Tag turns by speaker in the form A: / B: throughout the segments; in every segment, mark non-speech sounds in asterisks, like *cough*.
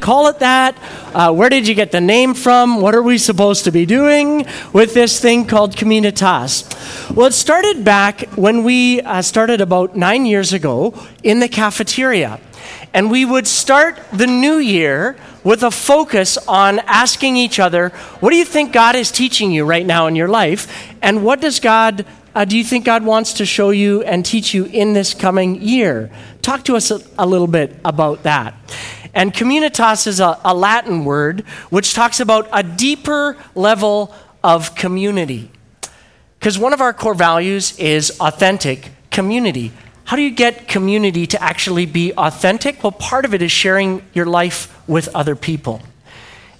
A: call it that? Uh, where did you get the name from? What are we supposed to be doing with this thing called Communitas? Well, it started back when we uh, started about nine years ago in the cafeteria. And we would start the new year with a focus on asking each other, what do you think God is teaching you right now in your life? And what does God, uh, do you think God wants to show you and teach you in this coming year? Talk to us a, a little bit about that. And communitas is a, a Latin word which talks about a deeper level of community. Because one of our core values is authentic community. How do you get community to actually be authentic? Well, part of it is sharing your life with other people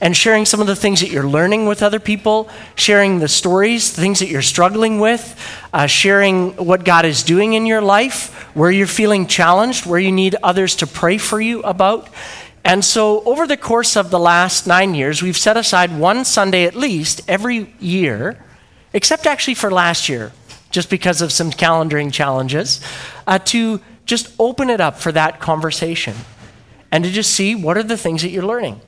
A: and sharing some of the things that you're learning with other people, sharing the stories, the things that you're struggling with, uh, sharing what God is doing in your life, where you're feeling challenged, where you need others to pray for you about. And so, over the course of the last nine years, we've set aside one Sunday at least every year, except actually for last year, just because of some calendaring challenges, uh, to just open it up for that conversation and to just see what are the things that you're learning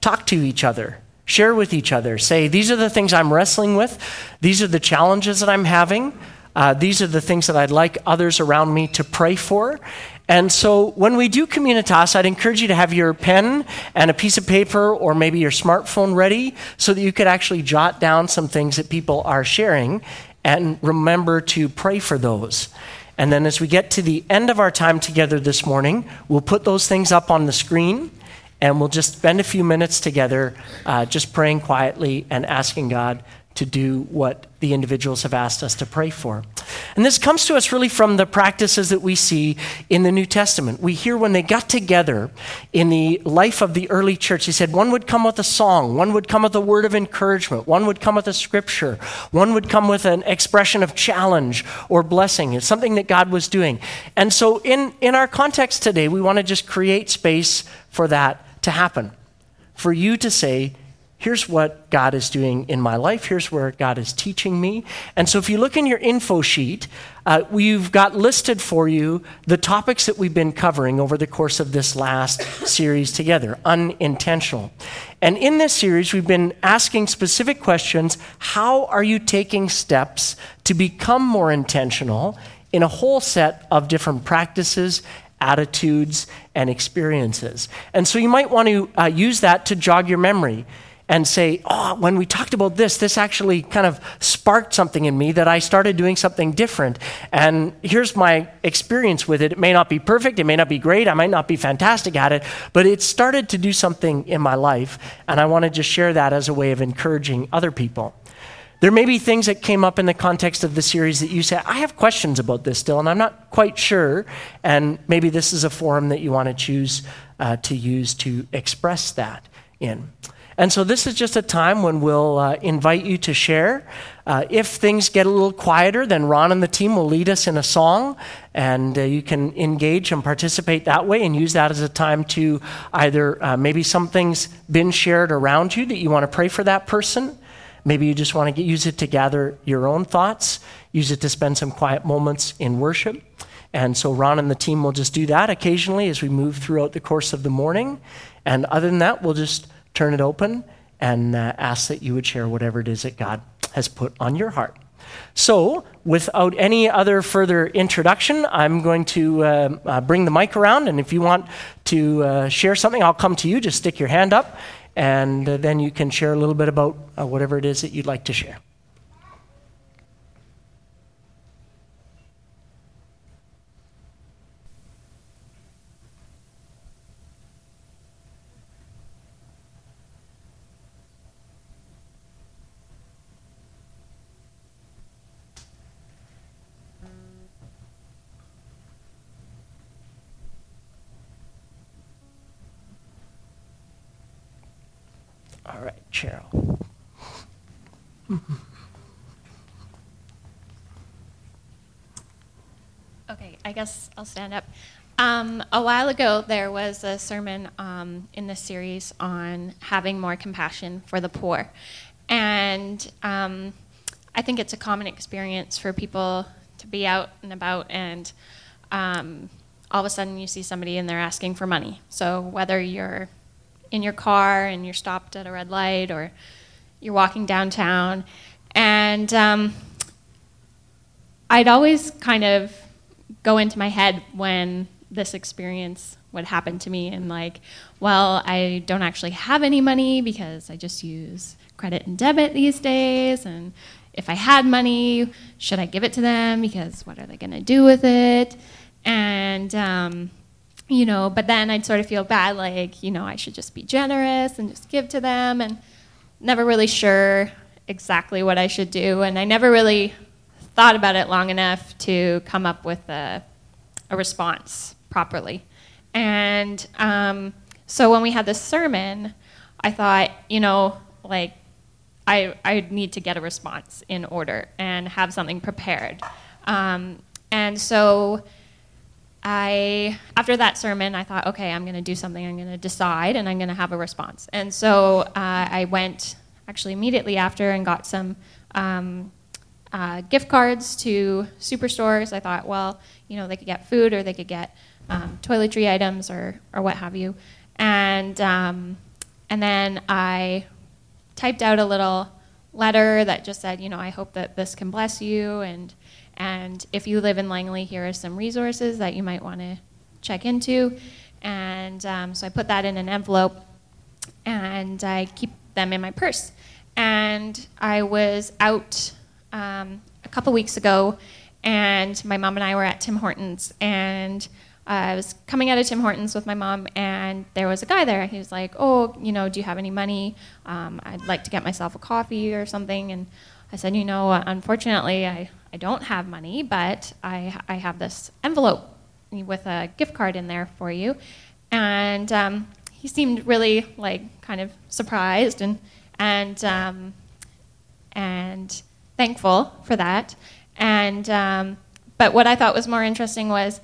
A: talk to each other, share with each other. Say, these are the things I'm wrestling with, these are the challenges that I'm having. Uh, these are the things that I'd like others around me to pray for. And so when we do Communitas, I'd encourage you to have your pen and a piece of paper or maybe your smartphone ready so that you could actually jot down some things that people are sharing and remember to pray for those. And then as we get to the end of our time together this morning, we'll put those things up on the screen and we'll just spend a few minutes together uh, just praying quietly and asking God to do what the individuals have asked us to pray for. And this comes to us really from the practices that we see in the New Testament. We hear when they got together in the life of the early church, he said one would come with a song, one would come with a word of encouragement, one would come with a scripture, one would come with an expression of challenge or blessing. It's something that God was doing. And so in, in our context today, we want to just create space for that to happen. For you to say, here's what God is doing in my life, here's where God is teaching me. And so if you look in your info sheet, uh, we've got listed for you the topics that we've been covering over the course of this last series together, unintentional. And in this series, we've been asking specific questions How are you taking steps to become more intentional in a whole set of different practices attitudes, and experiences. And so you might want to uh, use that to jog your memory and say, oh, when we talked about this, this actually kind of sparked something in me that I started doing something different. And here's my experience with it. It may not be perfect, it may not be great, I might not be fantastic at it, but it started to do something in my life. And I want to just share that as a way of encouraging other people. There may be things that came up in the context of the series that you say, I have questions about this still, and I'm not quite sure. And maybe this is a forum that you want to choose uh, to use to express that in. And so, this is just a time when we'll uh, invite you to share. Uh, if things get a little quieter, then Ron and the team will lead us in a song, and uh, you can engage and participate that way and use that as a time to either uh, maybe something's been shared around you that you want to pray for that person. Maybe you just want to use it to gather your own thoughts, use it to spend some quiet moments in worship. And so Ron and the team will just do that occasionally as we move throughout the course of the morning. And other than that, we'll just turn it open and uh, ask that you would share whatever it is that God has put on your heart. So, without any other further introduction, I'm going to uh, uh, bring the mic around. And if you want to uh, share something, I'll come to you. Just stick your hand up and uh, then you can share a little bit about uh, whatever it is that you'd like to share. Cheryl.
B: Okay, I guess I'll stand up. Um, a while ago, there was a sermon um, in the series on having more compassion for the poor. And um, I think it's a common experience for people to be out and about, and um, all of a sudden you see somebody and they're asking for money. So whether you're in your car and you're stopped at a red light or you're walking downtown. And um, I'd always kind of go into my head when this experience would happen to me and like, well, I don't actually have any money because I just use credit and debit these days and if I had money, should I give it to them because what are they going to do with it? And um, you know, but then I'd sort of feel bad, like you know, I should just be generous and just give to them, and never really sure exactly what I should do, and I never really thought about it long enough to come up with a, a response properly. And um, so when we had this sermon, I thought, you know, like I, I need to get a response in order and have something prepared. Um, and so I, after that sermon, I thought, okay, I'm going to do something. I'm going to decide, and I'm going to have a response. And so uh, I went actually immediately after and got some um, uh, gift cards to superstores. I thought, well, you know, they could get food or they could get um, toiletry items or, or what have you. And, um, and then I typed out a little letter that just said, you know, I hope that this can bless you, and and if you live in Langley, here are some resources that you might want to check into. And um, so I put that in an envelope, and I keep them in my purse. And I was out um, a couple weeks ago, and my mom and I were at Tim Hortons, and I was coming out of Tim Hortons with my mom, and there was a guy there. He was like, "Oh, you know, do you have any money? Um, I'd like to get myself a coffee or something." And I said, "You know, unfortunately, I, I don't have money, but I I have this envelope with a gift card in there for you." And um, he seemed really like kind of surprised and and um, and thankful for that. And um, but what I thought was more interesting was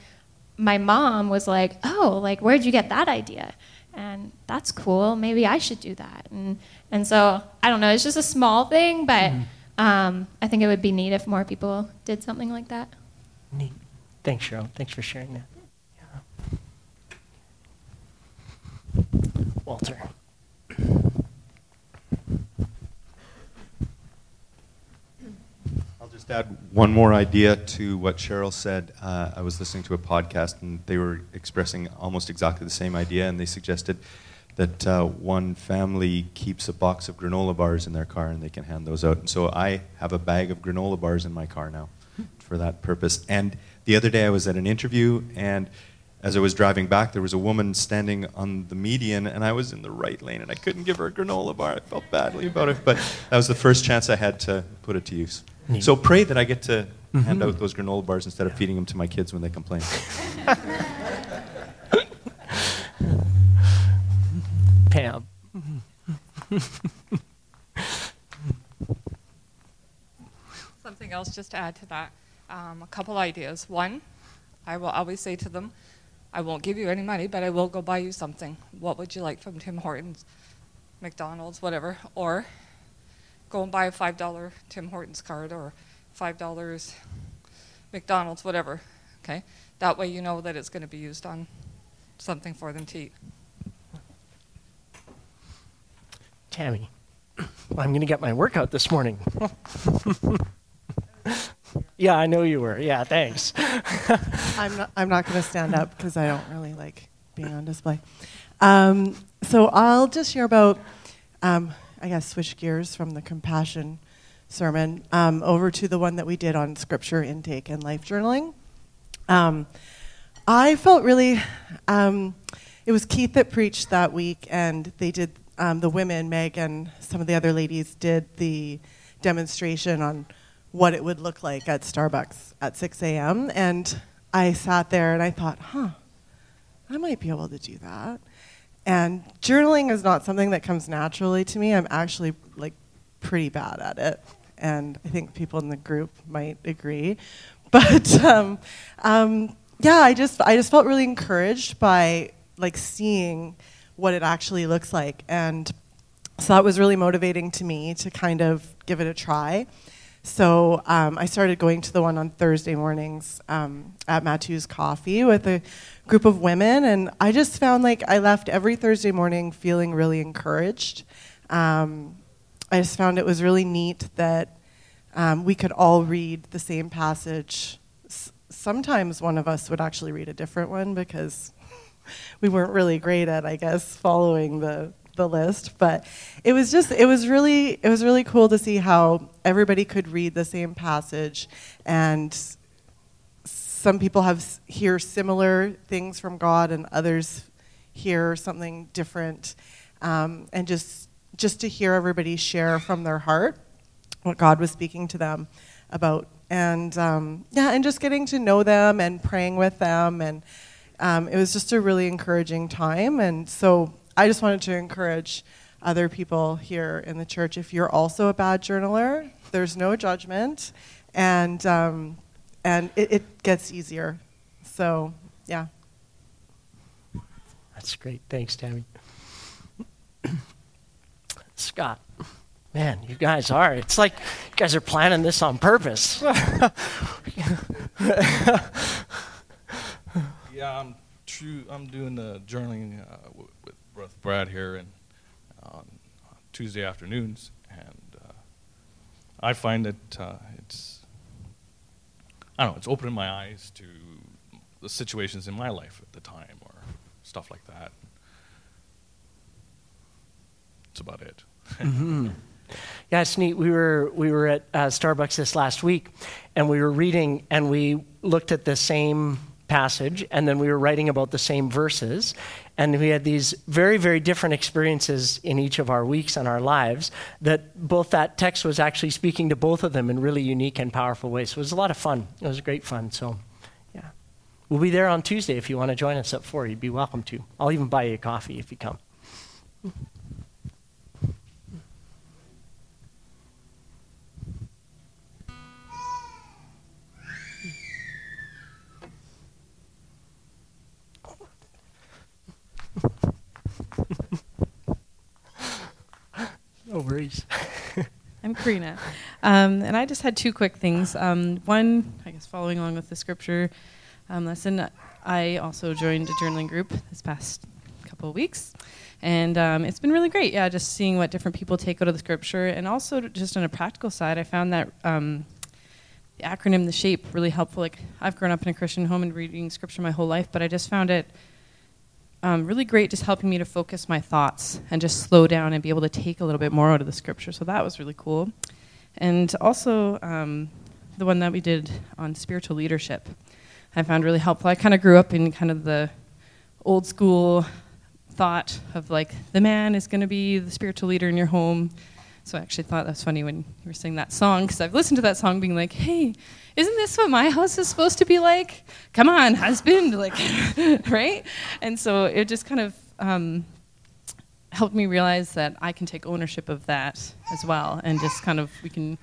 B: my mom was like, "Oh, like where'd you get that idea?" And that's cool. Maybe I should do that. And and so I don't know. It's just a small thing, but mm-hmm. Um, I think it would be neat if more people did something like that.
A: Neat. Thanks, Cheryl. Thanks for sharing that. Yeah. Walter.
C: I'll just add one more idea to what Cheryl said. Uh, I was listening to a podcast and they were expressing almost exactly the same idea, and they suggested that uh, one family keeps a box of granola bars in their car and they can hand those out. And so I have a bag of granola bars in my car now for that purpose. And the other day I was at an interview and as I was driving back, there was a woman standing on the median, and I was in the right lane, and I couldn't give her a granola bar. I felt badly about it, but that was the first chance I had to put it to use. So pray that I get to mm-hmm. hand out those granola bars instead of feeding them to my kids when they complain. *laughs*
A: Pam.
D: Something else just to add to that. Um, a couple ideas. One, I will always say to them, I won't give you any money, but I will go buy you something. What would you like from Tim Hortons, McDonald's, whatever? Or go and buy a $5 Tim Hortons card or $5 McDonald's, whatever. Okay? That way you know that it's going to be used on something for them to eat.
A: Tammy, I'm going to get my workout this morning. *laughs* yeah, I know you were. Yeah, thanks. *laughs*
E: I'm not, I'm not going to stand up because I don't really like being on display. Um, so I'll just share about um, I guess, switch gears from the compassion sermon um, over to the one that we did on scripture intake and life journaling. Um, I felt really, um, it was Keith that preached that week, and they did, um, the women, Meg and some of the other ladies, did the demonstration on what it would look like at Starbucks at 6 a.m. And I sat there and I thought, huh, I might be able to do that. And journaling is not something that comes naturally to me. I'm actually like pretty bad at it, and I think people in the group might agree. *laughs* But um, um, yeah, I just I just felt really encouraged by like seeing what it actually looks like, and so that was really motivating to me to kind of give it a try. So um, I started going to the one on Thursday mornings um, at Matthew's Coffee with a group of women, and I just found like I left every Thursday morning feeling really encouraged. Um, I just found it was really neat that um, we could all read the same passage. S- sometimes one of us would actually read a different one because we weren't really great at, I guess, following the the list, but it was just it was really it was really cool to see how everybody could read the same passage and some people have hear similar things from God and others hear something different um, and just just to hear everybody share from their heart what God was speaking to them about. And um, yeah and just getting to know them and praying with them and um, it was just a really encouraging time and so I just wanted to encourage other people here in the church if you're also a bad journaler, there's no judgment, and um, and it, it gets easier. So yeah.
A: That's great. Thanks, Tammy. *clears throat* Scott, man, you guys are. It's like you guys are planning this on purpose. *laughs* *laughs*
F: yeah, I'm true. I'm doing the journaling uh, w- with with Brad here and on Tuesday afternoons, and uh, I find that uh, it's I don't know. It's opening my eyes to the situations in my life at the time, or stuff like that. That's about it.
A: mm-hmm. *laughs* Yeah, it's neat. We were we were at uh, Starbucks this last week, and we were reading, and we looked at the same passage, and then we were writing about the same verses. And we had these very, very different experiences in each of our weeks and our lives that both that text was actually speaking to both of them in really unique and powerful ways. So it was a lot of fun. It was great fun. So, yeah. We'll be there on Tuesday if you want to join us at 4. You'd be welcome to. I'll even buy you a coffee if you come. No worries.
G: I'm Karina. Um, and I just had two quick things. Um, one, I guess, following along with the scripture um, lesson, I also joined a journaling group this past couple of weeks. And um, it's been really great, yeah, just seeing what different people take out of the scripture. And also, just on a practical side, I found that um, the acronym, the shape, really helpful. Like, I've grown up in a Christian home and reading scripture my whole life, but I just found it um, really great just helping me to focus my thoughts and just slow down and be able to take a little bit more out of the scripture. So that was really cool. And also, um, the one that we did on spiritual leadership, I found really helpful. I kind of grew up in kind of the old school thought of like the man is going to be the spiritual leader in your home. So I actually thought that was funny when you were singing that song because I've listened to that song being like, hey, isn't this what my house is supposed to be like? Come on, husband, *laughs* like, right? And so it just kind of um, helped me realize that I can take ownership of that as well, and just kind of we can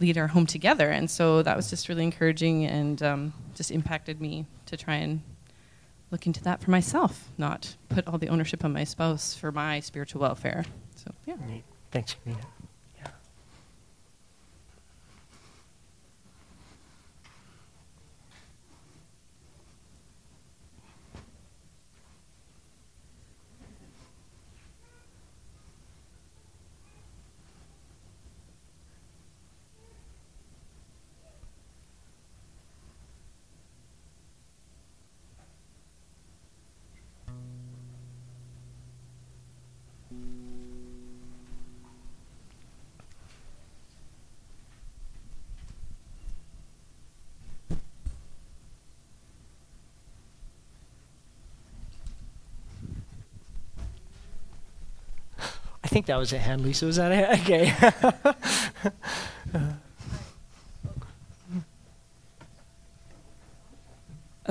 G: lead our home together. And so that was just really encouraging and um, just impacted me to try and look into that for myself, not put all the ownership on my spouse for my spiritual welfare. So yeah.
A: Thanks, Nina. I think that was a hand, Lisa. Was that a *laughs* Okay.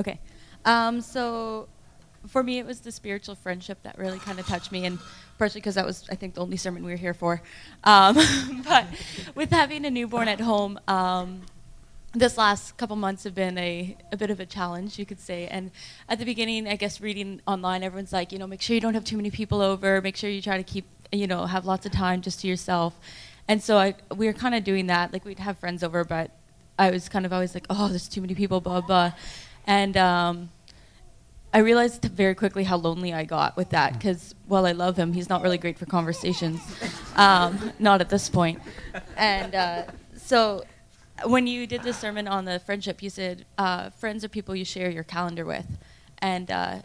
A: *laughs*
H: okay. Um, so for me, it was the spiritual friendship that really kind of touched me, and partially because that was, I think, the only sermon we were here for. Um, *laughs* but with having a newborn at home, um, this last couple months have been a, a bit of a challenge, you could say. And at the beginning, I guess reading online, everyone's like, you know, make sure you don't have too many people over, make sure you try to keep you know, have lots of time just to yourself. and so I we were kind of doing that. Like we'd have friends over, but I was kind of always like, oh, there's too many people, blah blah, and um, I realized very quickly how lonely I got with that because while I love him, he's not really great for conversations, *laughs* um, not at this point. point, and uh, so when you did the sermon on the friendship, you said uh, friends are people you share your calendar with, and uh,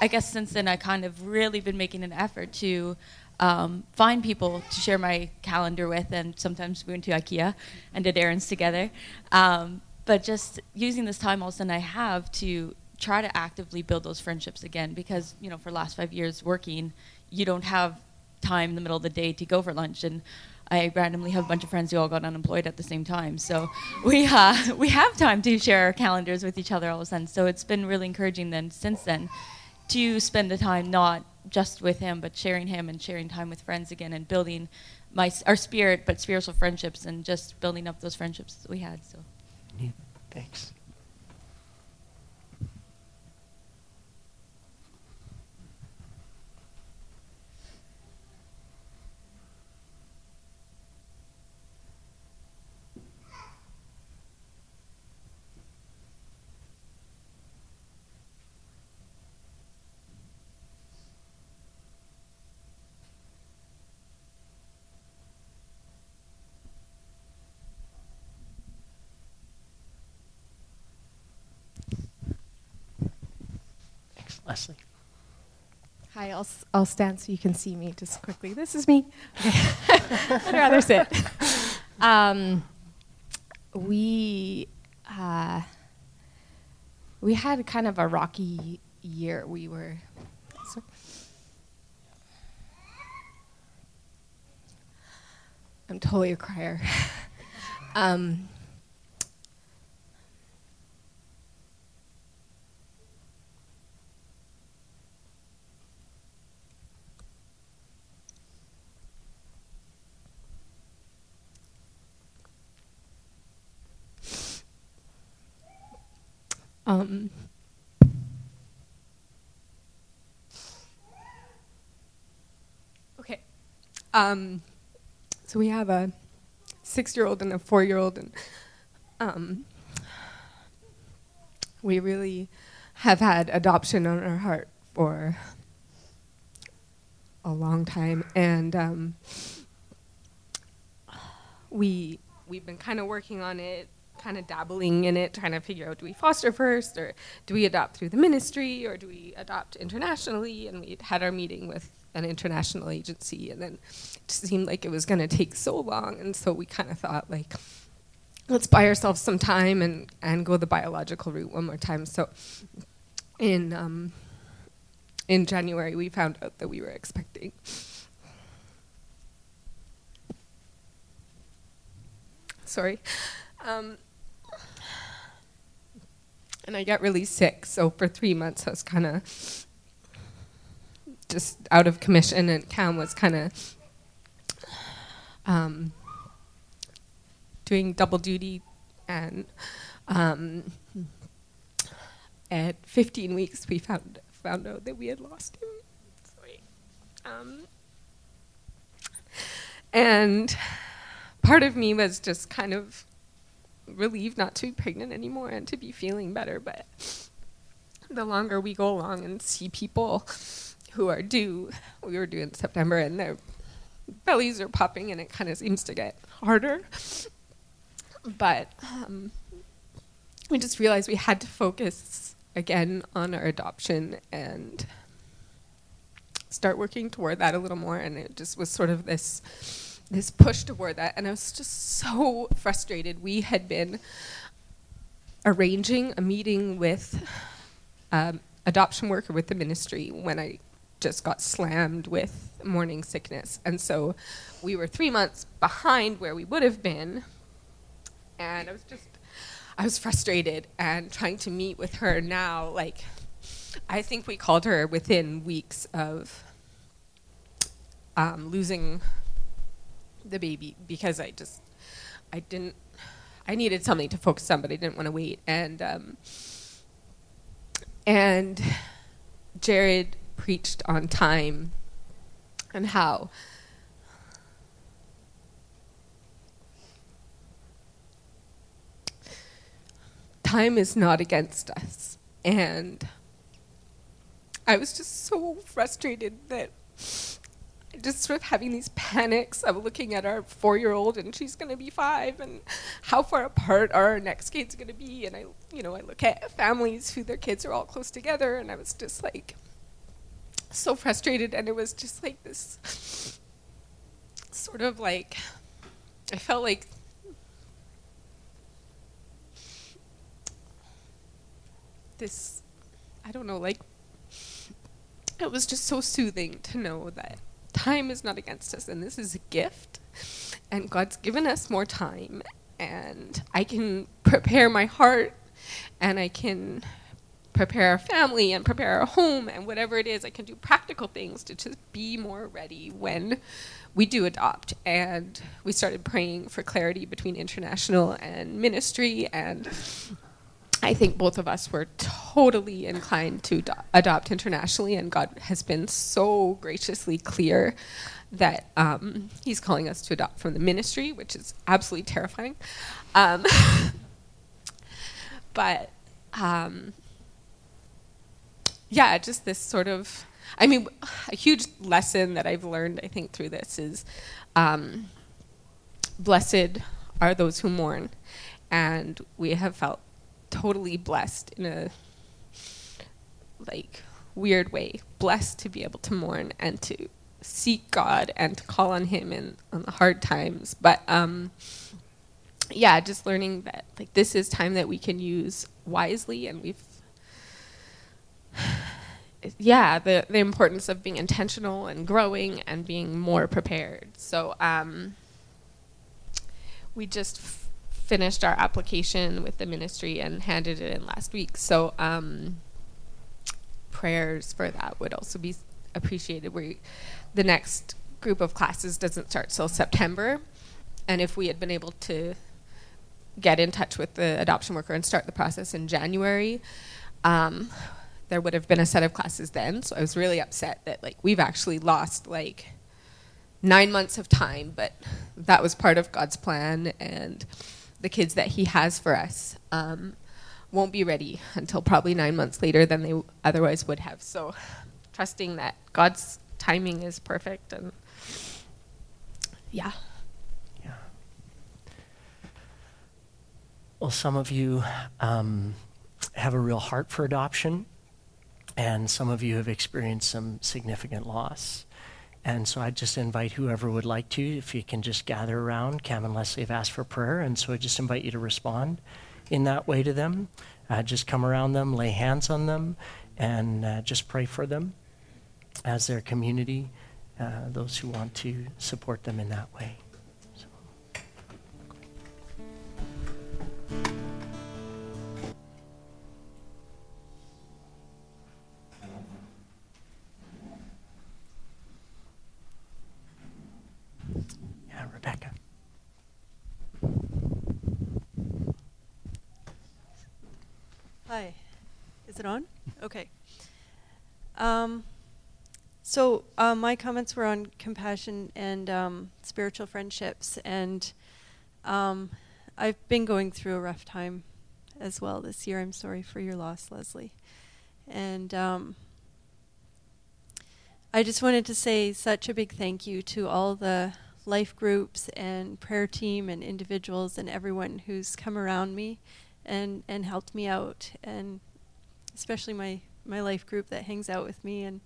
H: I guess since then I kind of really been making an effort to um, find people to share my calendar with, and sometimes we went to IKEA and did errands together. Um, but just using this time all of a sudden I have to try to actively build those friendships again because you know for the last five years working, you don't have time in the middle of the day to go for lunch and I randomly have a bunch of friends who all got unemployed at the same time. So we *laughs* uh, we have time to share our calendars with each other all of a sudden. So it's been really encouraging then since then to spend the time not just with him, but sharing him and sharing time with friends again and building my our spirit, but spiritual friendships and just building up those friendships that we had. So.
A: Yeah, thanks. Leslie.
I: Hi, I'll, I'll stand so you can see me just quickly. This is me. *laughs* I'd rather sit. Um, we uh, we had kind of a rocky year. We were. I'm totally a crier. *laughs* um, Um, okay. Um, so we have a six-year-old and a four-year-old, and um, we really have had adoption on our heart for a long time, and um, we we've been kind of working on it kind of dabbling in it, trying to figure out do we foster first or do we adopt through the ministry or do we adopt internationally? And we had our meeting with an international agency, and then it seemed like it was going to take so long, and so we kind of thought like, let's buy ourselves some time and and go the biological route one more time. So in um, in January, we found out that we were expecting. Sorry. Um, and I got really sick. So for three months, I was kind of just out of commission, and Cam was kind of um, doing double duty. And um, at 15 weeks, we found found out that we had lost him. Sorry. Um, and part of me was just kind of relieved not to be pregnant anymore and to be feeling better. But the longer we go along and see people who are due, we were due in September, and their bellies are popping, and it kind of seems to get harder. But um, we just realized we had to focus again on our adoption and start working toward that a little more. And it just was sort of this this push toward that and i was just so frustrated. We had been arranging a meeting with um, adoption worker with the ministry when i just got slammed with morning sickness. And so we were three months behind where we would have been. And i was just i was frustrated and trying to meet with her now like i think we called her within weeks of um, losing the baby because I just I didn't I needed something to focus on, but I didn't want to wait. And um, and Jared preached on time and how time is not against us. And I was just so frustrated that just sort of having these panics of looking at our four year old and she's going to be five and how far apart are our next kids going to be. And i you know i look at families who their kids are all close together and i was just like so frustrated. And it was just like this sort of like i felt like this i don't know like it was just so soothing to know that time is not against us and this is a gift and God's given us more time and I can prepare my heart and I can prepare our family and prepare our home and whatever it is I can do practical things to just be more ready when we do adopt. And we started praying for clarity between international and ministry and I think both of us were totally inclined to do- adopt internationally, and God has been so graciously clear that um, He's calling us to adopt from the ministry, which is absolutely terrifying. Um, *laughs* but um, yeah, just this sort of, I mean, a huge lesson that I've learned, I think, through this is um, blessed are those who mourn. And we have felt totally blessed in a like weird way. Blessed to be able to mourn and to seek god and to call on him in on the hard times. But um yeah just learning that like this is time that we can use wisely and we've *sighs* yeah the the importance of being intentional and growing and being more prepared. So um we just finished our application with the ministry and handed it in last week. So um, prayers for that would also be appreciated. We, the next group of classes doesn't start till September, and if we had been able to get in touch with the adoption worker and start the process in January, um, there would have been a set of classes then. So I was really upset that like we've actually lost like nine months of time, but that was part of God's plan and the kids that he has for us um, won't be ready until probably nine months later than they otherwise would have. So, trusting that God's timing is perfect and yeah.
A: Yeah. Well, some of you um, have a real heart for adoption, and some of you have experienced some significant loss. And so I just invite whoever would like to, if you can just gather around. Cam and Leslie have asked for prayer, and so I just invite you to respond in that way to them. Uh, just come around them, lay hands on them, and uh, just pray for them as their community, uh, those who want to support them in that way.
J: Hi. Is it on? Okay. Um, so uh, my comments were on compassion and um, spiritual friendships, and um, I've been going through a rough time as well this year. I'm sorry for your loss, Leslie, and um, I just wanted to say such a big thank you to all the life groups and prayer team and individuals and everyone who's come around me and and helped me out and especially my my life group that hangs out with me and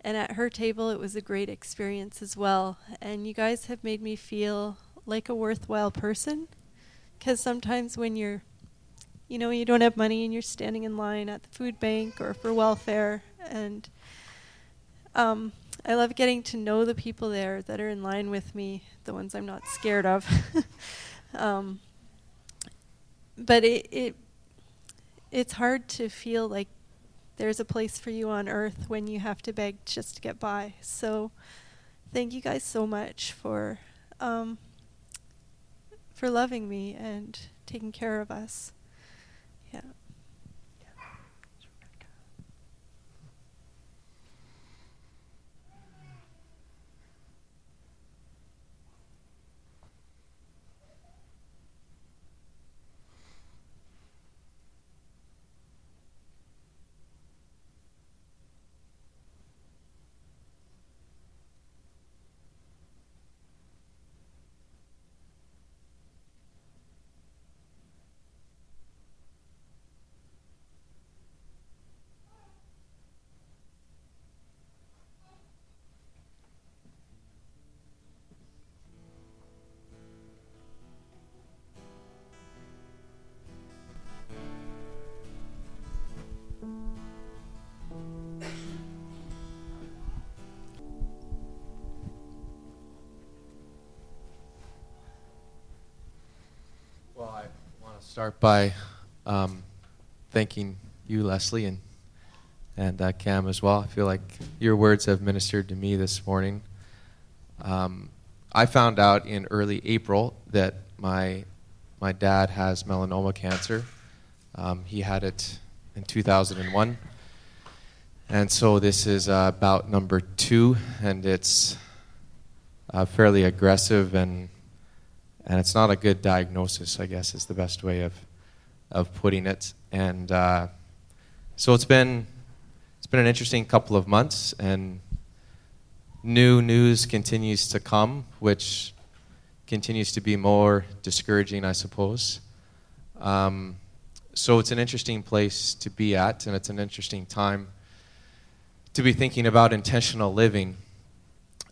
J: and at her table it was a great experience as well and you guys have made me feel like a worthwhile person cuz sometimes when you're you know you don't have money and you're standing in line at the food bank or for welfare and um, I love getting to know the people there that are in line with me, the ones I'm not scared of. *laughs* um, but it, it it's hard to feel like there's a place for you on earth when you have to beg just to get by. So thank you guys so much for um, for loving me and taking care of us.
K: Start by um, thanking you, Leslie, and and uh, Cam as well. I feel like your words have ministered to me this morning. Um, I found out in early April that my my dad has melanoma cancer. Um, he had it in 2001, and so this is uh, bout number two, and it's uh, fairly aggressive and and it's not a good diagnosis. I guess is the best way of of putting it. And uh, so it's been it's been an interesting couple of months, and new news continues to come, which continues to be more discouraging, I suppose. Um, so it's an interesting place to be at, and it's an interesting time to be thinking about intentional living,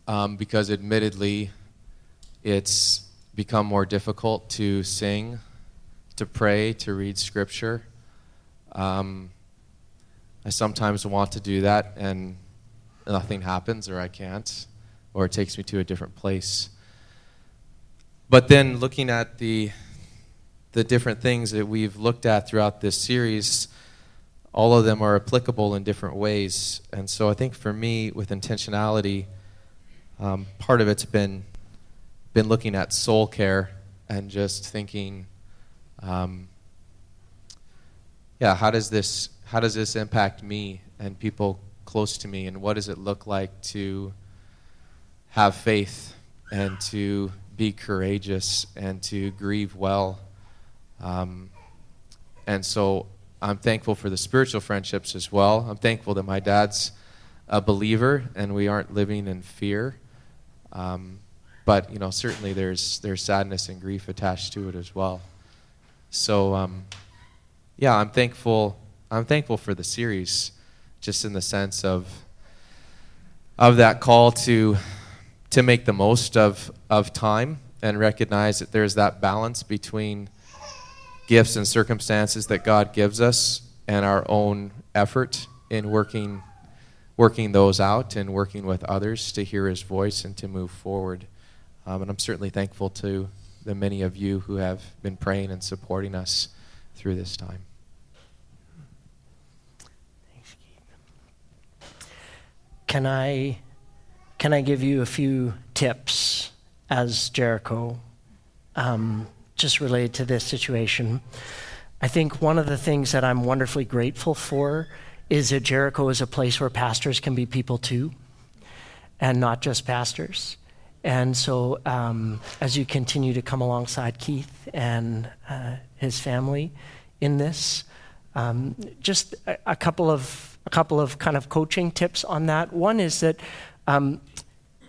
K: um, because admittedly, it's become more difficult to sing, to pray, to read scripture. Um, I sometimes want to do that and nothing happens, or I can't, or it takes me to a different place. But then looking at the the different things that we've looked at throughout this series, all of them are applicable in different ways. And so I think for me, with intentionality, um, part of it's been been looking at soul care and just thinking, um, yeah, how does this how does this impact me and people close to me, and what does it look like to have faith and to be courageous and to grieve well. Um, and so I'm thankful for the spiritual friendships as well. I'm thankful that my dad's a believer and we aren't living in fear. Um, but you know, certainly there's there's sadness and grief attached to it as well. So um, yeah, I'm thankful. I'm thankful for the series just in the sense of of that call to to make the most of of time and recognize that there's that balance between gifts and circumstances that God gives us and our own effort in working working those out and working with others to hear his voice and to move forward. Um, and I'm certainly thankful to the many of you who have been praying and supporting us through this time.
A: Can I can I give you a few tips as Jericho, um, just related to this situation? I think one of the things that I'm wonderfully grateful for is that Jericho is a place where pastors can be people too, and not just pastors. And so, um, as you continue to come alongside Keith and uh, his family in this, um, just a, a couple of a couple of kind of coaching tips on that. One is that um,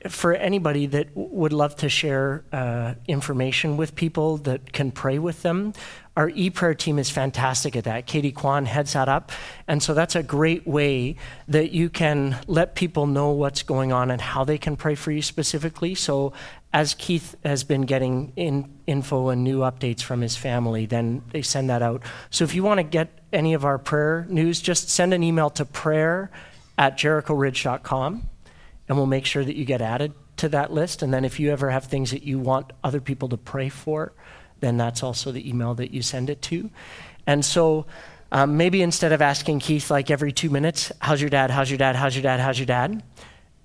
A: for anybody that would love to share uh, information with people that can pray with them, our e-prayer team is fantastic at that. Katie Kwan heads that up. And so that's a great way that you can let people know what's going on and how they can pray for you specifically. So as Keith has been getting in info and new updates from his family, then they send that out. So if you want to get any of our prayer news, just send an email to prayer at jerichoridge.com and we'll make sure that you get added to that list. And then if you ever have things that you want other people to pray for, then that's also the email that you send it to. And so um, maybe instead of asking Keith like every two minutes, how's your dad, how's your dad, how's your dad, how's your dad,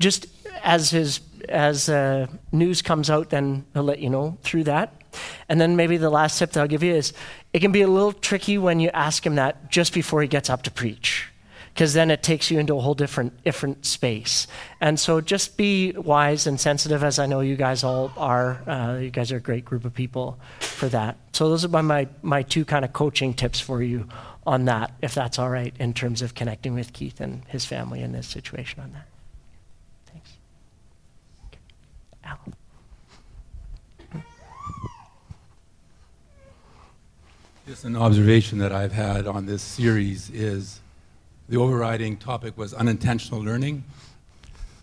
A: just as his as uh, news comes out, then he'll let you know through that. And then maybe the last tip that I'll give you is it can be a little tricky when you ask him that just before he gets up to preach because then it takes you into a whole different different space. And so just be wise and sensitive, as I know you guys all are. Uh, you guys are a great group of people for that. So those are my, my, two kind of coaching tips for you on that, if that's all right, in terms of connecting with Keith and his family in this situation on that. Thanks. Okay. Alan.
L: Just an observation that I've had on this series is the overriding topic was unintentional learning.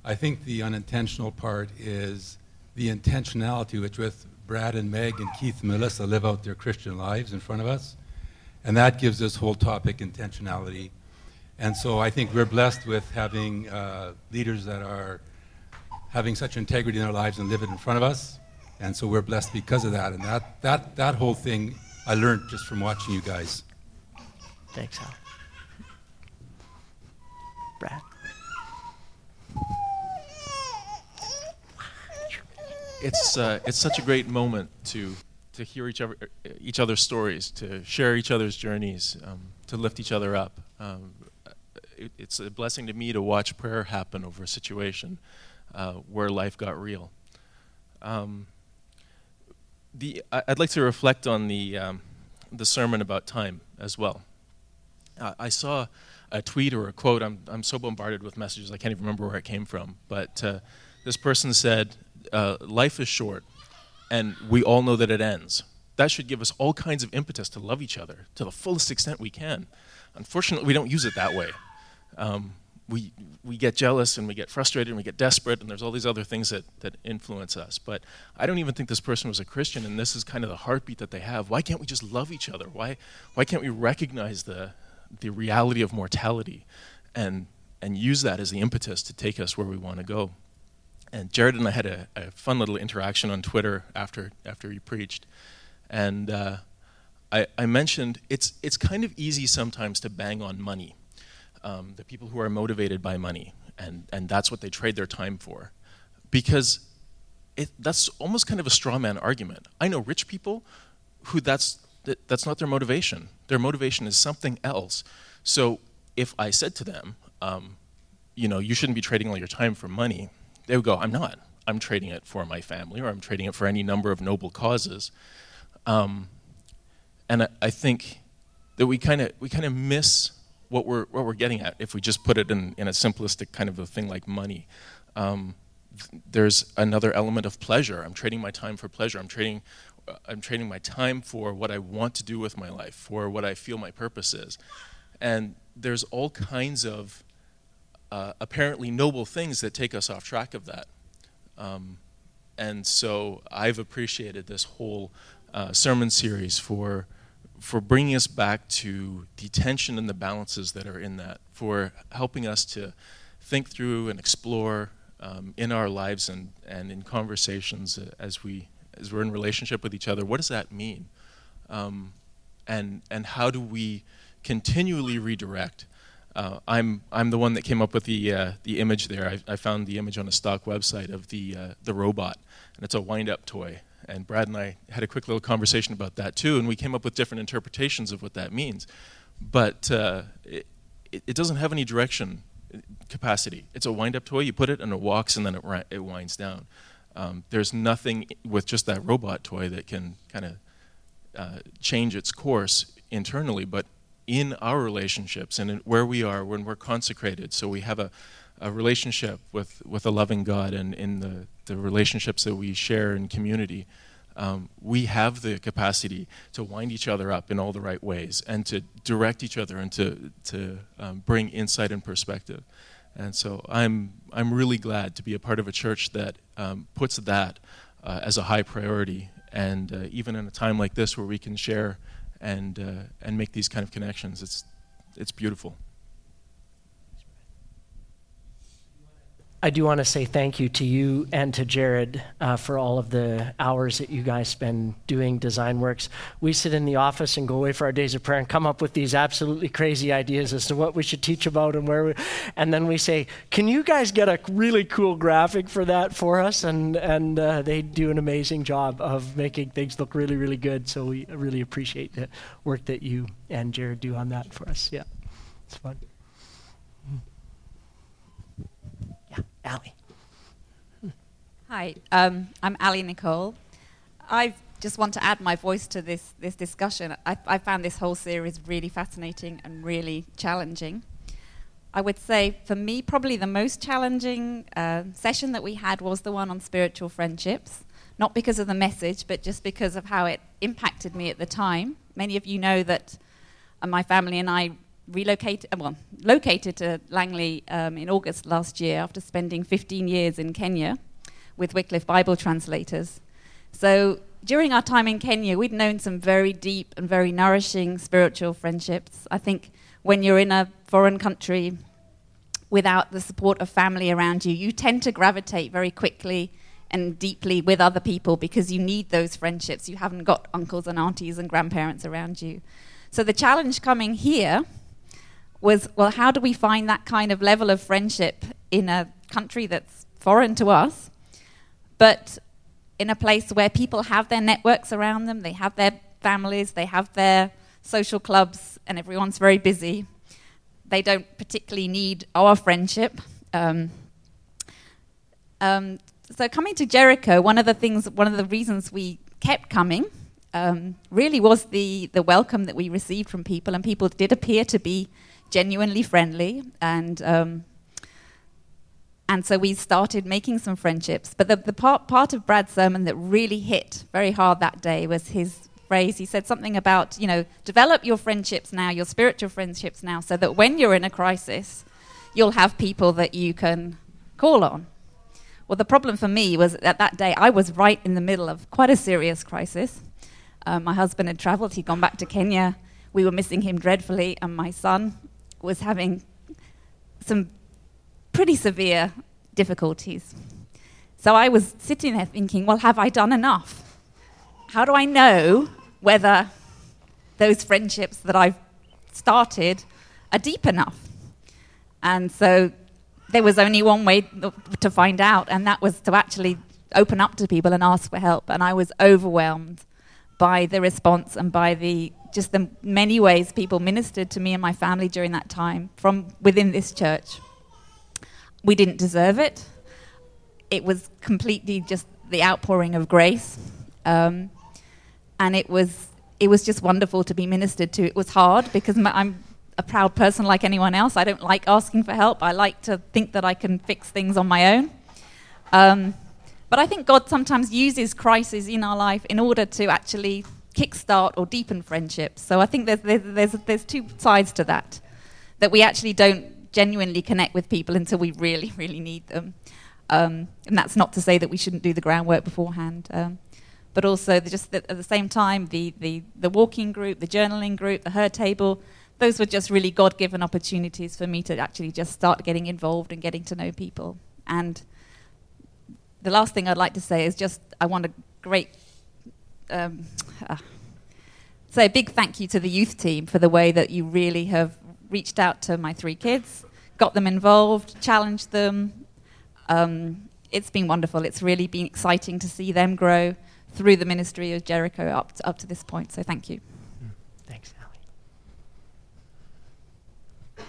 L: I think the unintentional part is the intentionality which with Brad and Meg and Keith and Melissa live out their Christian lives in front of us. And that gives this whole topic intentionality. And so I think we're blessed with having uh, leaders that are having such integrity in their lives and live it in front of us. And so we're blessed because of that. And that, that, that whole thing I learned just from watching you guys.
A: Thanks, Al. Brad.
M: It's uh, it's such a great moment to to hear each other each other's stories, to share each other's journeys, um, to lift each other up. Um, it, it's a blessing to me to watch prayer happen over a situation uh, where life got real. Um, the I, would like to reflect on the um, the sermon about time as well. Uh, I saw a tweet or a quote. I'm I'm so bombarded with messages I can't even remember where it came from. But uh, this person said, uh, "Life is short, and we all know that it ends." That should give us all kinds of impetus to love each other to the fullest extent we can. Unfortunately, we don't use it that way. Um, we, we get jealous and we get frustrated and we get desperate and there's all these other things that, that influence us. But I don't even think this person was a Christian and this is kind of the heartbeat that they have. Why can't we just love each other? Why, why can't we recognize the, the reality of mortality and, and use that as the impetus to take us where we want to go? And Jared and I had a, a fun little interaction on Twitter after, after he preached. And uh, I, I mentioned it's, it's kind of easy sometimes to bang on money um, the people who are motivated by money, and, and that's what they trade their time for. Because it, that's almost kind of a straw man argument. I know rich people who that's, that, that's not their motivation. Their motivation is something else. So if I said to them, um, you know, you shouldn't be trading all your time for money, they would go, I'm not. I'm trading it for my family, or I'm trading it for any number of noble causes. Um, and I, I, think that we kind of we kind of miss what we're what we're getting at if we just put it in, in a simplistic kind of a thing like money. Um, there's another element of pleasure. I'm trading my time for pleasure. I'm trading uh, I'm trading my time for what I want to do with my life, for what I feel my purpose is. And there's all kinds of uh, apparently noble things that take us off track of that. Um, and so I've appreciated this whole uh, sermon series for for bringing us back to the tension and the balances that are in that, for helping us to think through and explore um, in our lives and, and in conversations as, we, as we're in relationship with each other. What does that mean? Um, and, and how do we continually redirect? Uh, I'm, I'm the one that came up with the, uh, the image there. I, I, found the image on a stock website of the, uh, the robot, and it's a wind up toy. And Brad and I had a quick little conversation about that too, and we came up with different interpretations of what that means. But uh, it, it, doesn't have any direction uh, capacity. It's a wind up toy, you put it and it walks and then it, it winds down. Um, there's nothing with just that robot toy that can kind of uh, change its course internally, but in our relationships and where we are when we're consecrated. So we have a, a relationship with, with a loving God and in the, the relationships that we share in community, um, we have the capacity to wind each other up in all the right ways and to direct each other and to, to um, bring insight and perspective. And so I'm, I'm really glad to be a part of a church that um, puts that uh, as a high priority. And uh, even in a time like this where we can share and, uh, and make these kind of connections, it's, it's beautiful.
A: I do want to say thank you to you and to Jared uh, for all of the hours that you guys spend doing design works. We sit in the office and go away for our days of prayer and come up with these absolutely crazy ideas as to what we should teach about and where we, and then we say, "Can you guys get a really cool graphic for that for us?" And and uh, they do an amazing job of making things look really really good. So we really appreciate the work that you and Jared do on that for us. Yeah, it's fun. Allie.
N: Hi, um, I'm Ali Nicole. I just want to add my voice to this, this discussion. I, I found this whole series really fascinating and really challenging. I would say, for me, probably the most challenging uh, session that we had was the one on spiritual friendships. Not because of the message, but just because of how it impacted me at the time. Many of you know that my family and I relocated, uh, well, located to Langley um, in August last year after spending 15 years in Kenya with Wycliffe Bible translators. So during our time in Kenya, we'd known some very deep and very nourishing spiritual friendships. I think when you're in a foreign country without the support of family around you, you tend to gravitate very quickly and deeply with other people because you need those friendships. You haven't got uncles and aunties and grandparents around you. So the challenge coming here was well, how do we find that kind of level of friendship in a country that's foreign to us, but in a place where people have their networks around them, they have their families, they have their social clubs, and everyone's very busy. They don't particularly need our friendship. Um, um, so coming to Jericho, one of the things, one of the reasons we kept coming, um, really was the the welcome that we received from people, and people did appear to be genuinely friendly, and um, and so we started making some friendships. But the, the part part of Brad's sermon that really hit very hard that day was his phrase. He said something about you know develop your friendships now, your spiritual friendships now, so that when you're in a crisis, you'll have people that you can call on. Well, the problem for me was that that day I was right in the middle of quite a serious crisis. Um, my husband had traveled, he'd gone back to Kenya. We were missing him dreadfully, and my son was having some pretty severe difficulties. So I was sitting there thinking, well, have I done enough? How do I know whether those friendships that I've started are deep enough? And so there was only one way to find out, and that was to actually open up to people and ask for help. And I was overwhelmed by the response and by the just the many ways people ministered to me and my family during that time from within this church. We didn't deserve it. It was completely just the outpouring of grace, um, and it was it was just wonderful to be ministered to. It was hard because my, I'm a proud person like anyone else. I don't like asking for help. I like to think that I can fix things on my own. Um, but I think God sometimes uses crises in our life in order to actually kickstart or deepen friendships. So I think there's, there's, there's, there's two sides to that. That we actually don't genuinely connect with people until we really, *laughs* really need them. Um, and that's not to say that we shouldn't do the groundwork beforehand. Um, but also, just at the same time, the, the, the walking group, the journaling group, the her table, those were just really God given opportunities for me to actually just start getting involved and getting to know people. And the last thing I'd like to say is just I want a great um, say a big thank you to the youth team for the way that you really have reached out to my three kids, got them involved, challenged them. Um, it's been wonderful. It's really been exciting to see them grow through the ministry of Jericho up to, up to this point. So thank you.
A: Thanks, Ali.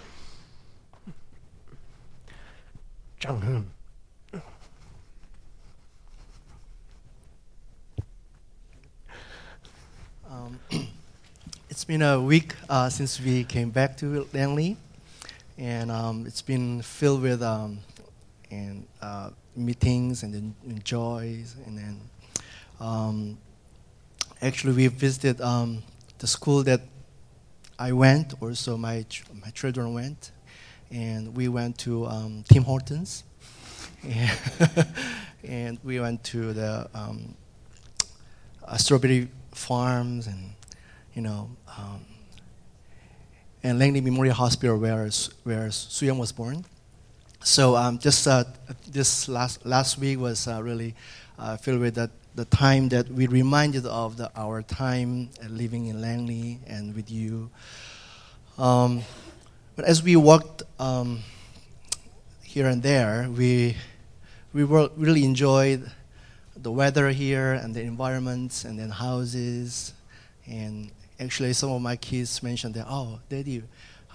A: Jung Hoon.
O: It's been a week uh, since we came back to Langley, and um, it's been filled with um, and uh, meetings and, and joys, and then um, actually we visited um, the school that I went, also my ch- my children went, and we went to um, Tim Hortons, and, *laughs* and we went to the um, uh, strawberry farms and you know um, and Langley Memorial Hospital where where Suyang was born. So um, just uh, this last last week was uh, really uh, filled with that the time that we reminded of the, our time living in Langley and with you. Um, but as we walked um, here and there, we we were, really enjoyed the weather here and the environments and then houses. And actually, some of my kids mentioned that, oh, Daddy,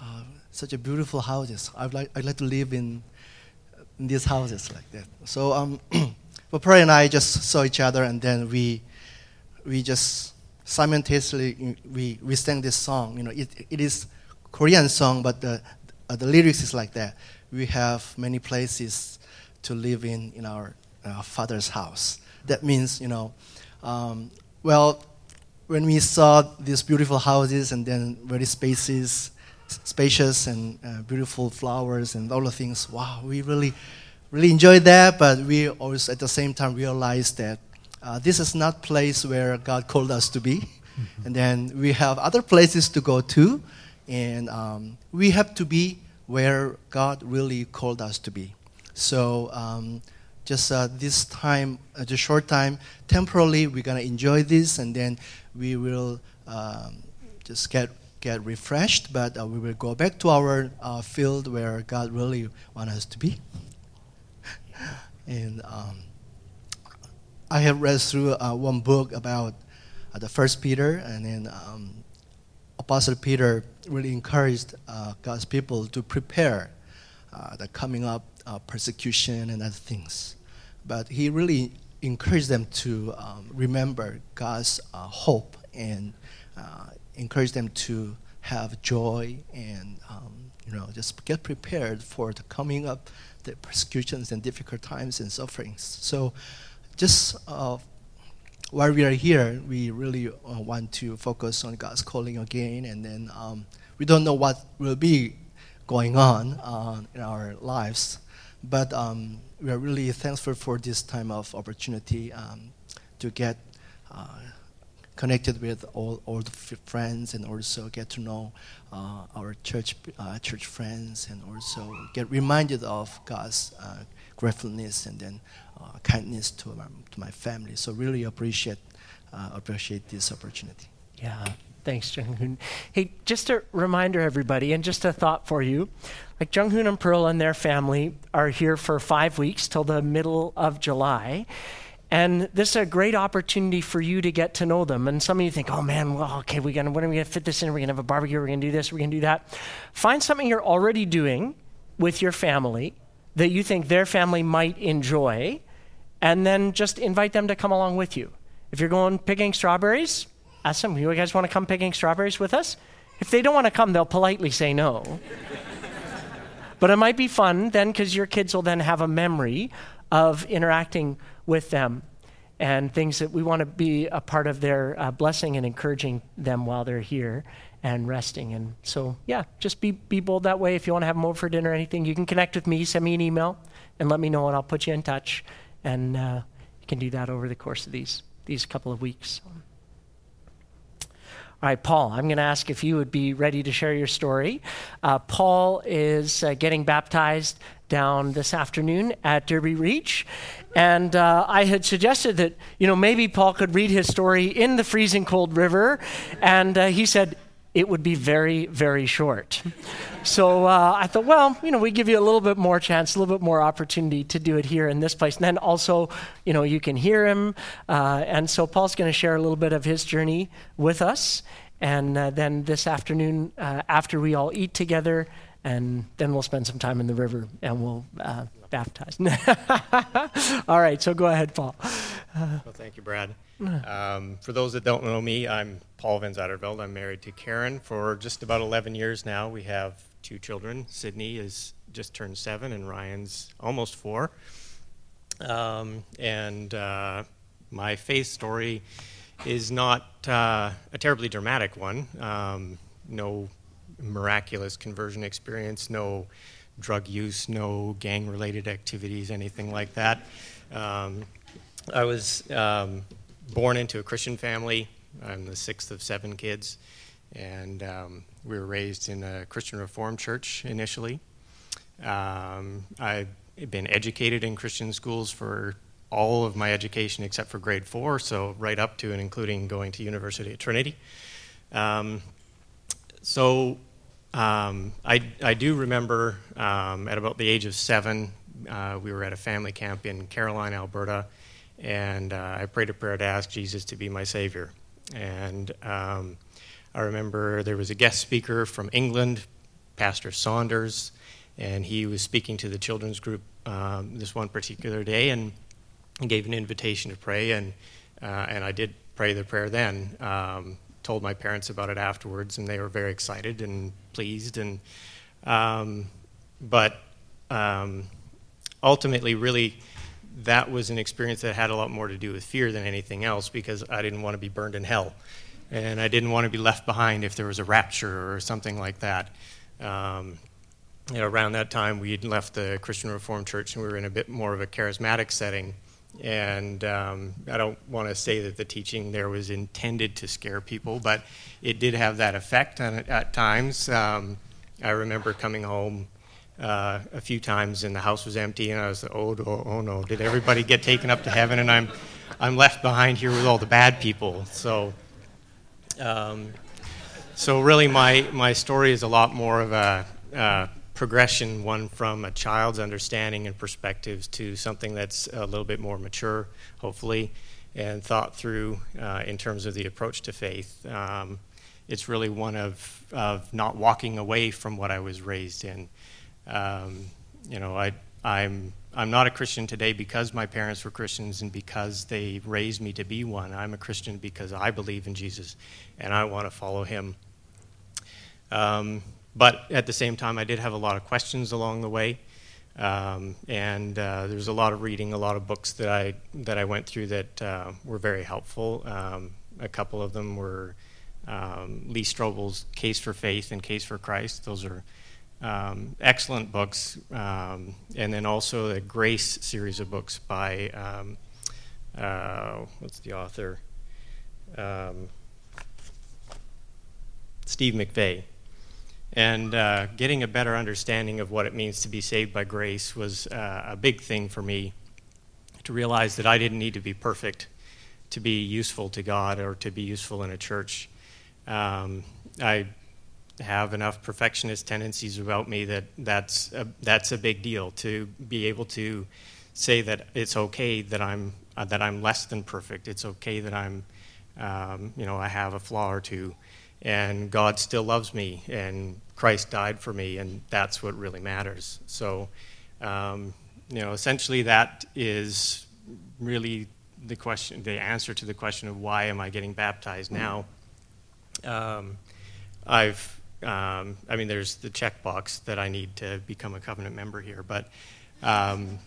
O: uh, such a beautiful houses. I'd like, I'd like to live in, in these houses like that. So, um, *clears throat* but Pearl and I just saw each other and then we, we just simultaneously, we, we sang this song. You know, it, it is Korean song, but the, uh, the lyrics is like that. We have many places to live in in our father's house that means, you know, um, well, when we saw these beautiful houses and then very spaces, spacious and uh, beautiful flowers and all the things, wow, we really, really enjoyed that. But we always, at the same time, realized that uh, this is not place where God called us to be. Mm-hmm. And then we have other places to go to, and um, we have to be where God really called us to be. So. Um, just uh, this time, uh, just short time, temporarily, we're gonna enjoy this, and then we will um, just get get refreshed. But uh, we will go back to our uh, field where God really wants us to be. *laughs* and um, I have read through uh, one book about uh, the First Peter, and then um, Apostle Peter really encouraged uh, God's people to prepare uh, the coming up persecution and other things. But he really encouraged them to um, remember God's uh, hope and uh, encourage them to have joy and um, you know just get prepared for the coming up the persecutions and difficult times and sufferings. So just uh, while we are here, we really uh, want to focus on God's calling again, and then um, we don't know what will be going on uh, in our lives, but um, we are really thankful for this time of opportunity um, to get uh, connected with all old friends and also get to know uh, our church uh, church friends and also get reminded of God's uh, gratefulness and then uh, kindness to my, to my family. So really appreciate uh, appreciate this opportunity.
A: Yeah. Thanks, Jung Hoon. Hey, just a reminder, everybody, and just a thought for you. Like Jung Hoon and Pearl and their family are here for five weeks till the middle of July. And this is a great opportunity for you to get to know them. And some of you think, oh man, well, okay, we're gonna, when are we going to fit this in? We're going to have a barbecue, we're going to do this, we're going to do that. Find something you're already doing with your family that you think their family might enjoy, and then just invite them to come along with you. If you're going picking strawberries, ask them, you guys want to come picking strawberries with us? If they don't want to come, they'll politely say no. but it might be fun then because your kids will then have a memory of interacting with them and things that we want to be a part of their uh, blessing and encouraging them while they're here and resting. And so, yeah, just be, be bold that way. If you want to have them over for dinner or anything, you can connect with me, send me an email, and let me know, and I'll put you in touch. And uh, you can do that over the course of these, these couple of weeks. All right, Paul, I'm going to ask if you would be ready to share your story. Uh, Paul is uh, getting baptized down this afternoon at Derby Reach. And uh, I had suggested that, you know, maybe Paul could read his story in the freezing cold river. And uh, he said, it would be very, very short. so uh, I thought, well, you know, we give you a little bit more chance, a little bit more opportunity to do it here in this place. And then also, you know, you can hear him. Uh, and so Paul's going to share a little bit of his journey with us. And uh, then this afternoon, uh, after we all eat together, and then we'll spend some time in the river and we'll uh, baptize. *laughs* all right, so go ahead, Paul. *laughs*
P: well, thank you, Brad. *laughs* Um, for those that don't know me, I'm Paul Van Zatterveld. I'm married to Karen for just about 11 years now. We have two children. Sydney is just turned seven, and Ryan's almost four. Um, and uh, my faith story is not uh, a terribly dramatic one. Um, no miraculous conversion experience, no drug use, no gang related activities, anything like that. Um, I was um, born into a Christian family. I'm the sixth of seven kids, and um, we were raised in a Christian Reformed church initially. Um, I've been educated in Christian schools for all of my education except for grade four, so right up to and including going to University of Trinity. Um, so um, I, I do remember um, at about the age of seven, uh, we were at a family camp in Caroline, Alberta, and uh, I prayed a prayer to ask Jesus to be my Savior. And um, I remember there was a guest speaker from England, Pastor Saunders, and he was speaking to the children's group um, this one particular day and gave an invitation to pray. And, uh, and I did pray the prayer then. Um, told my parents about it afterwards, and they were very excited and pleased. And um, but um, ultimately, really, that was an experience that had a lot more to do with fear than anything else because I didn't want to be burned in hell. And I didn't want to be left behind if there was a rapture or something like that. Um, you know, around that time, we had left the Christian Reformed Church and we were in a bit more of a charismatic setting. And um, I don't want to say that the teaching there was intended to scare people, but it did have that effect on, at times. Um, I remember coming home uh, a few times, and the house was empty, and I was like, oh, no, oh no, did everybody get taken up to heaven, and I'm, I'm left behind here with all the bad people. So, um, so really, my my story is a lot more of a progression, one from a child's understanding and perspectives to something that's a little bit more mature, hopefully, and thought through uh, in terms of the approach to faith. Um, it's really one of, of not walking away from what I was raised in. Um, you know, I, I'm, I'm not a Christian today because my parents were Christians and because they raised me to be one. I'm a Christian because I believe in Jesus and I want to follow him. Um, but at the same time, I did have a lot of questions along the way. Um, and uh, there's a lot of reading, a lot of books that I that I went through that uh, were very helpful. Um, a couple of them were um, Lee Strobel's Case for Faith and Case for Christ. Those are um, excellent books, um, and then also the Grace series of books by um, uh, what's the author? Steve McVey. And uh, getting a better understanding of what it means to be saved by grace was uh, a big thing for me to realize that I didn't need to be perfect to be useful to God or to be useful in a church. Um, I have enough perfectionist tendencies about me that that's a, that's a big deal to be able to say that it's okay that I'm uh, that I'm less than perfect. It's okay that I'm um, you know I have a flaw or two and God still loves me, and Christ died for me, and that's what really matters. So, um, you know, essentially, that is really the question, the answer to the question of why am I getting baptized now. Um, I've, um, I mean, there's the checkbox that I need to become a covenant member here, but um,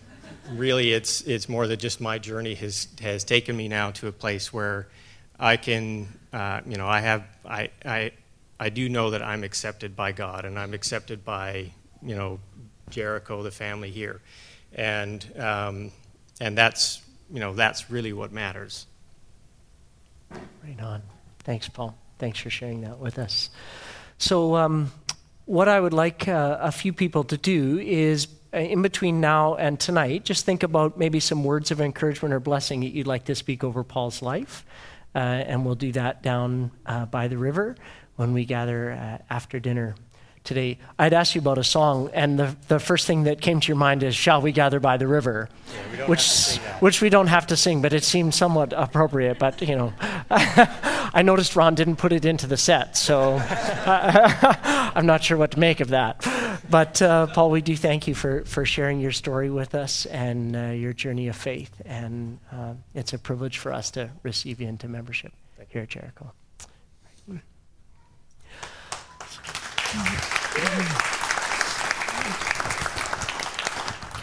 P: really, it's it's more that just my journey has has taken me now to a place where I can, uh, you know, I have, I, I, I do know that I'm accepted by God and I'm accepted by, you know, Jericho, the family here. And, um, and that's, you know, that's really what matters.
A: Right on. Thanks, Paul. Thanks for sharing that with us. So, um, what I would like uh, a few people to do is uh, in between now and tonight, just think about maybe some words of encouragement or blessing that you'd like to speak over Paul's life. Uh, and we'll do that down uh, by the river when we gather uh, after dinner today. I'd ask you about a song, and the, the first thing that came to your mind is "Shall We Gather by the River,"
P: yeah,
A: which which we don't have to sing, but it seemed somewhat appropriate. But you know, *laughs* I noticed Ron didn't put it into the set, so *laughs* I'm not sure what to make of that. But uh, Paul, we do thank you for for sharing your story with us and uh, your journey of faith, and uh, it's a privilege for us to receive you into membership here at Jericho. Have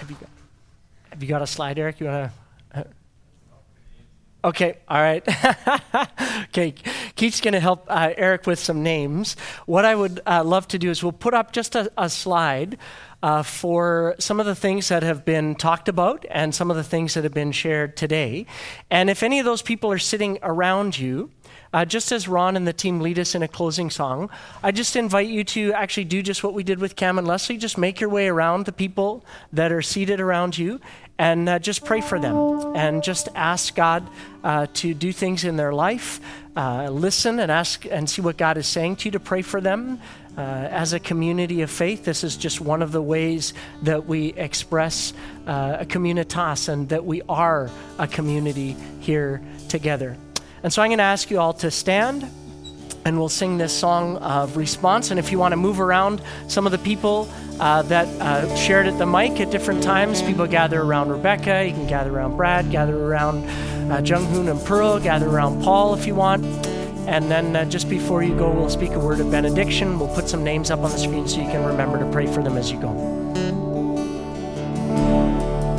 A: you got, have you got a slide, Eric? You want to? Uh, okay, all right. *laughs* okay, Keith's going to help uh, Eric with some names. What I would uh, love to do is we'll put up just a, a slide uh, for some of the things that have been talked about and some of the things that have been shared today. And if any of those people are sitting around you, uh, just as Ron and the team lead us in a closing song, I just invite you to actually do just what we did with Cam and Leslie. Just make your way around the people that are seated around you and uh, just pray for them and just ask God uh, to do things in their life. Uh, listen and ask and see what God is saying to you to pray for them. Uh, as a community of faith, this is just one of the ways that we express uh, a communitas and that we are a community here together. And so I'm going to ask you all to stand and we'll sing this song of response. And if you want to move around, some of the people uh, that uh, shared at the mic at different times, people gather around Rebecca, you can gather around Brad, gather around uh, Jung Hoon and Pearl, gather around Paul if you want. And then uh, just before you go, we'll speak a word of benediction. We'll put some names up on the screen so you can remember to pray for them as you go.